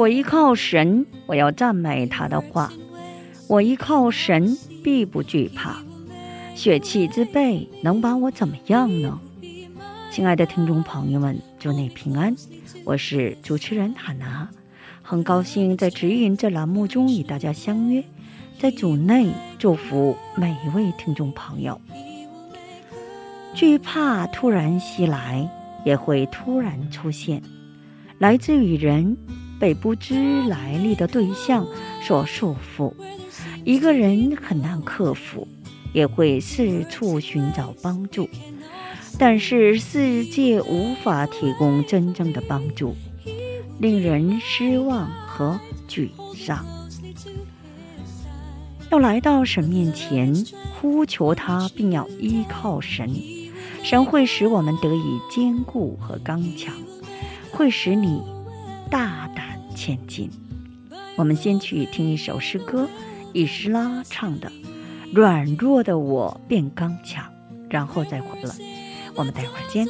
我依靠神，我要赞美他的话。我依靠神，必不惧怕。血气之辈能把我怎么样呢？亲爱的听众朋友们，祝你平安。我是主持人海娜，很高兴在指引这栏目中与大家相约，在组内祝福每一位听众朋友。惧怕突然袭来，也会突然出现，来自于人被不知来历的对象所束缚，一个人很难克服，也会四处寻找帮助，但是世界无法提供真正的帮助，令人失望和沮丧。要来到神面前呼求他，并要依靠神。神会使我们得以坚固和刚强，会使你大胆前进。我们先去听一首诗歌，以诗拉唱的《软弱的我变刚强》，然后再回来。我们待会儿见。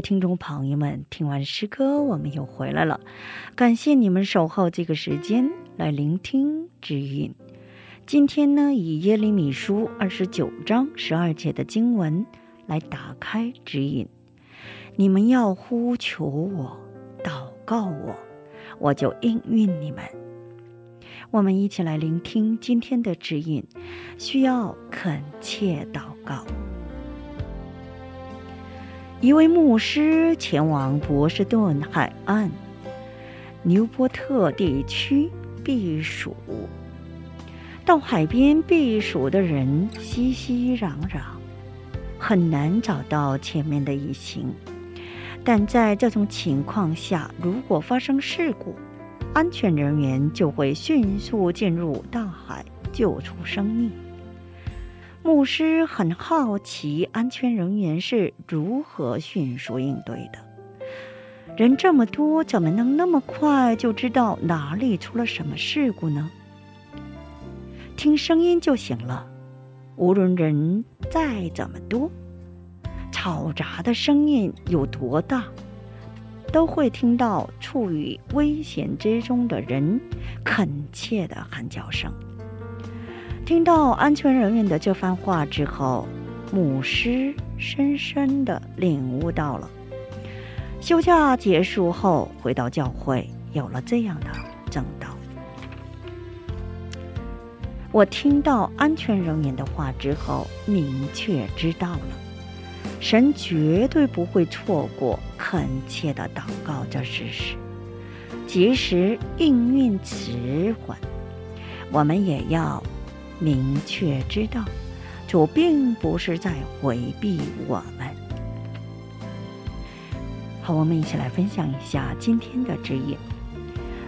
听众朋友们，听完诗歌，我们又回来了。感谢你们守候这个时间来聆听指引。今天呢，以耶利米书二十九章十二节的经文来打开指引。你们要呼求我，祷告我，我就应允你们。我们一起来聆听今天的指引，需要恳切祷告。一位牧师前往波士顿海岸、纽波特地区避暑。到海边避暑的人熙熙攘攘，很难找到前面的一行。但在这种情况下，如果发生事故，安全人员就会迅速进入大海救出生命。牧师很好奇，安全人员是如何迅速应对的。人这么多，怎么能那么快就知道哪里出了什么事故呢？听声音就行了。无论人再怎么多，嘈杂的声音有多大，都会听到处于危险之中的人恳切的喊叫声。听到安全人员的这番话之后，牧师深深的领悟到了。休假结束后回到教会，有了这样的正道。我听到安全人员的话之后，明确知道了，神绝对不会错过恳切的祷告这事实。即使应运迟缓，我们也要。明确知道，主并不是在回避我们。好，我们一起来分享一下今天的指引。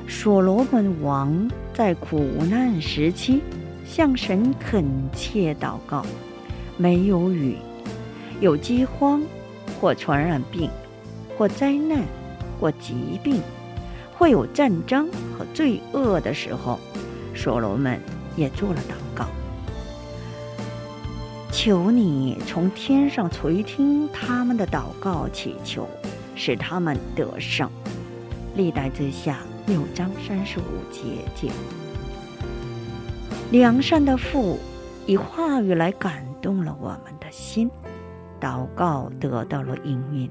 所罗门王在苦难时期向神恳切祷告，没有雨，有饥荒，或传染病，或灾难，或疾病，会有战争和罪恶的时候，所罗门。也做了祷告，求你从天上垂听他们的祷告祈求，使他们得胜。历代之下六章三十五节经，良善的父以话语来感动了我们的心，祷告得到了应允。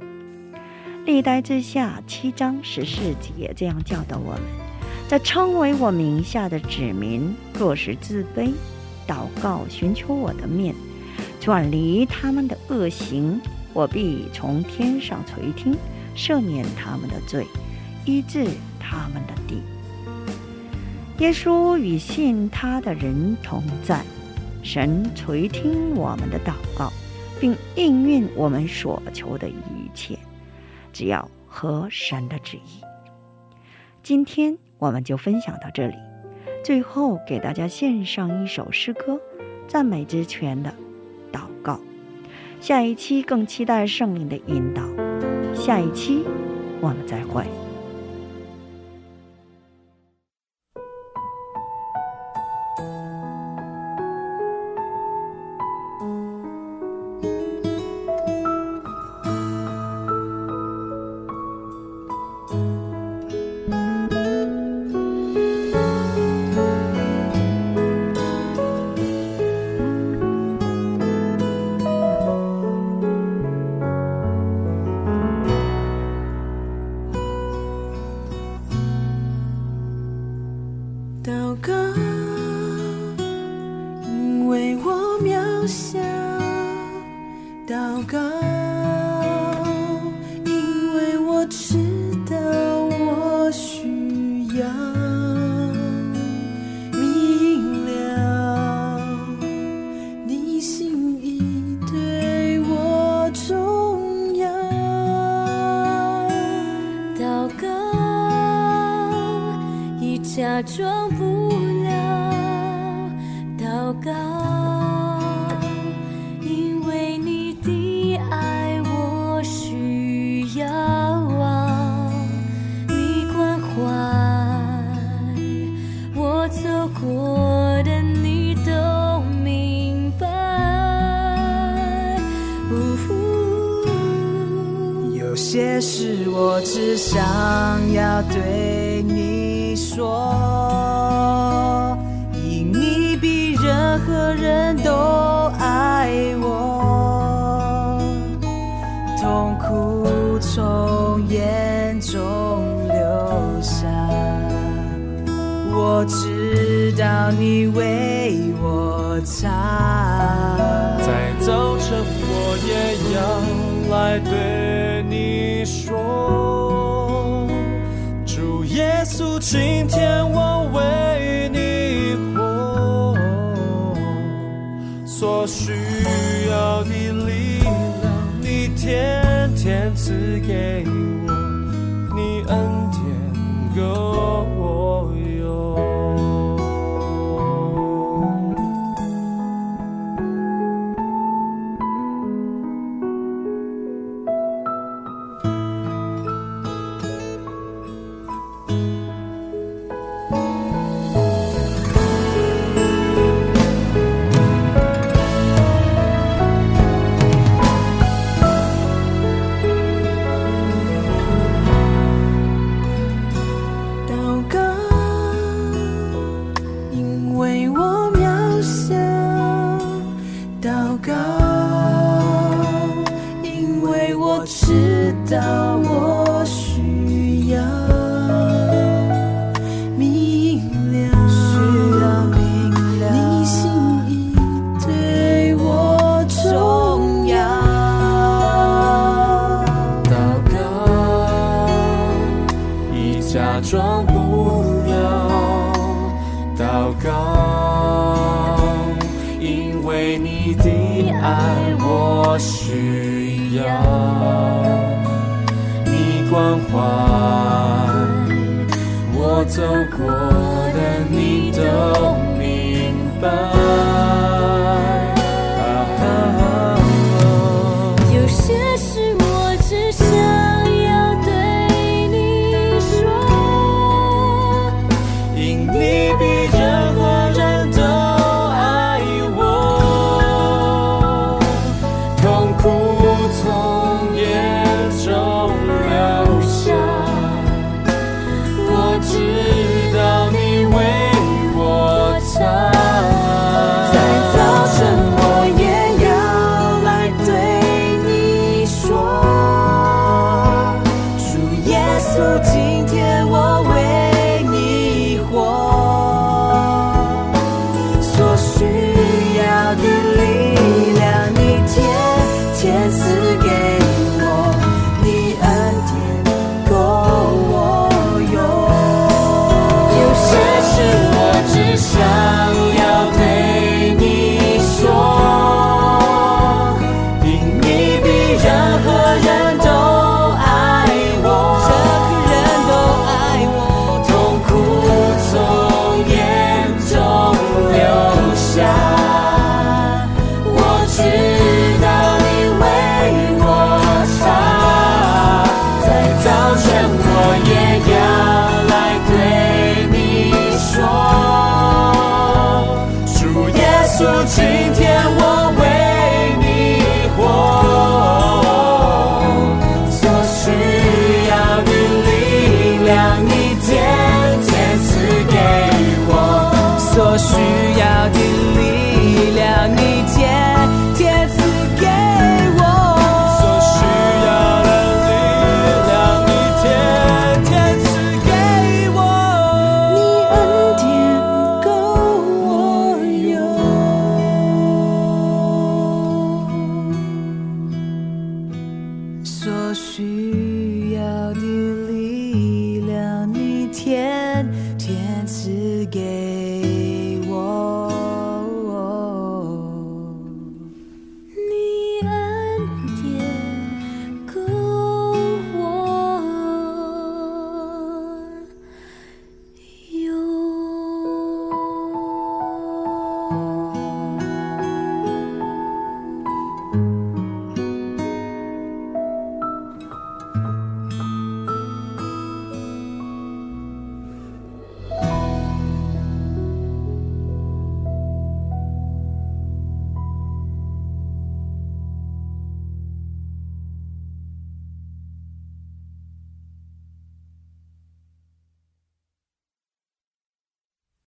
历代之下七章十四节这样教导我们。在称为我名下的子民，若是自卑，祷告，寻求我的面，转离他们的恶行，我必从天上垂听，赦免他们的罪，医治他们的地。耶稣与信他的人同在，神垂听我们的祷告，并应允我们所求的一切，只要合神的旨意。今天我们就分享到这里，最后给大家献上一首诗歌，赞美之泉的祷告。下一期更期待圣灵的引导，下一期我们再会。要你为我擦。在早晨，我也要来对你说。主耶稣，今天我为你活，所需要的力量，你天天赐给我，你恩典够。高因为你的爱我需要。你关怀我走过的你都明白。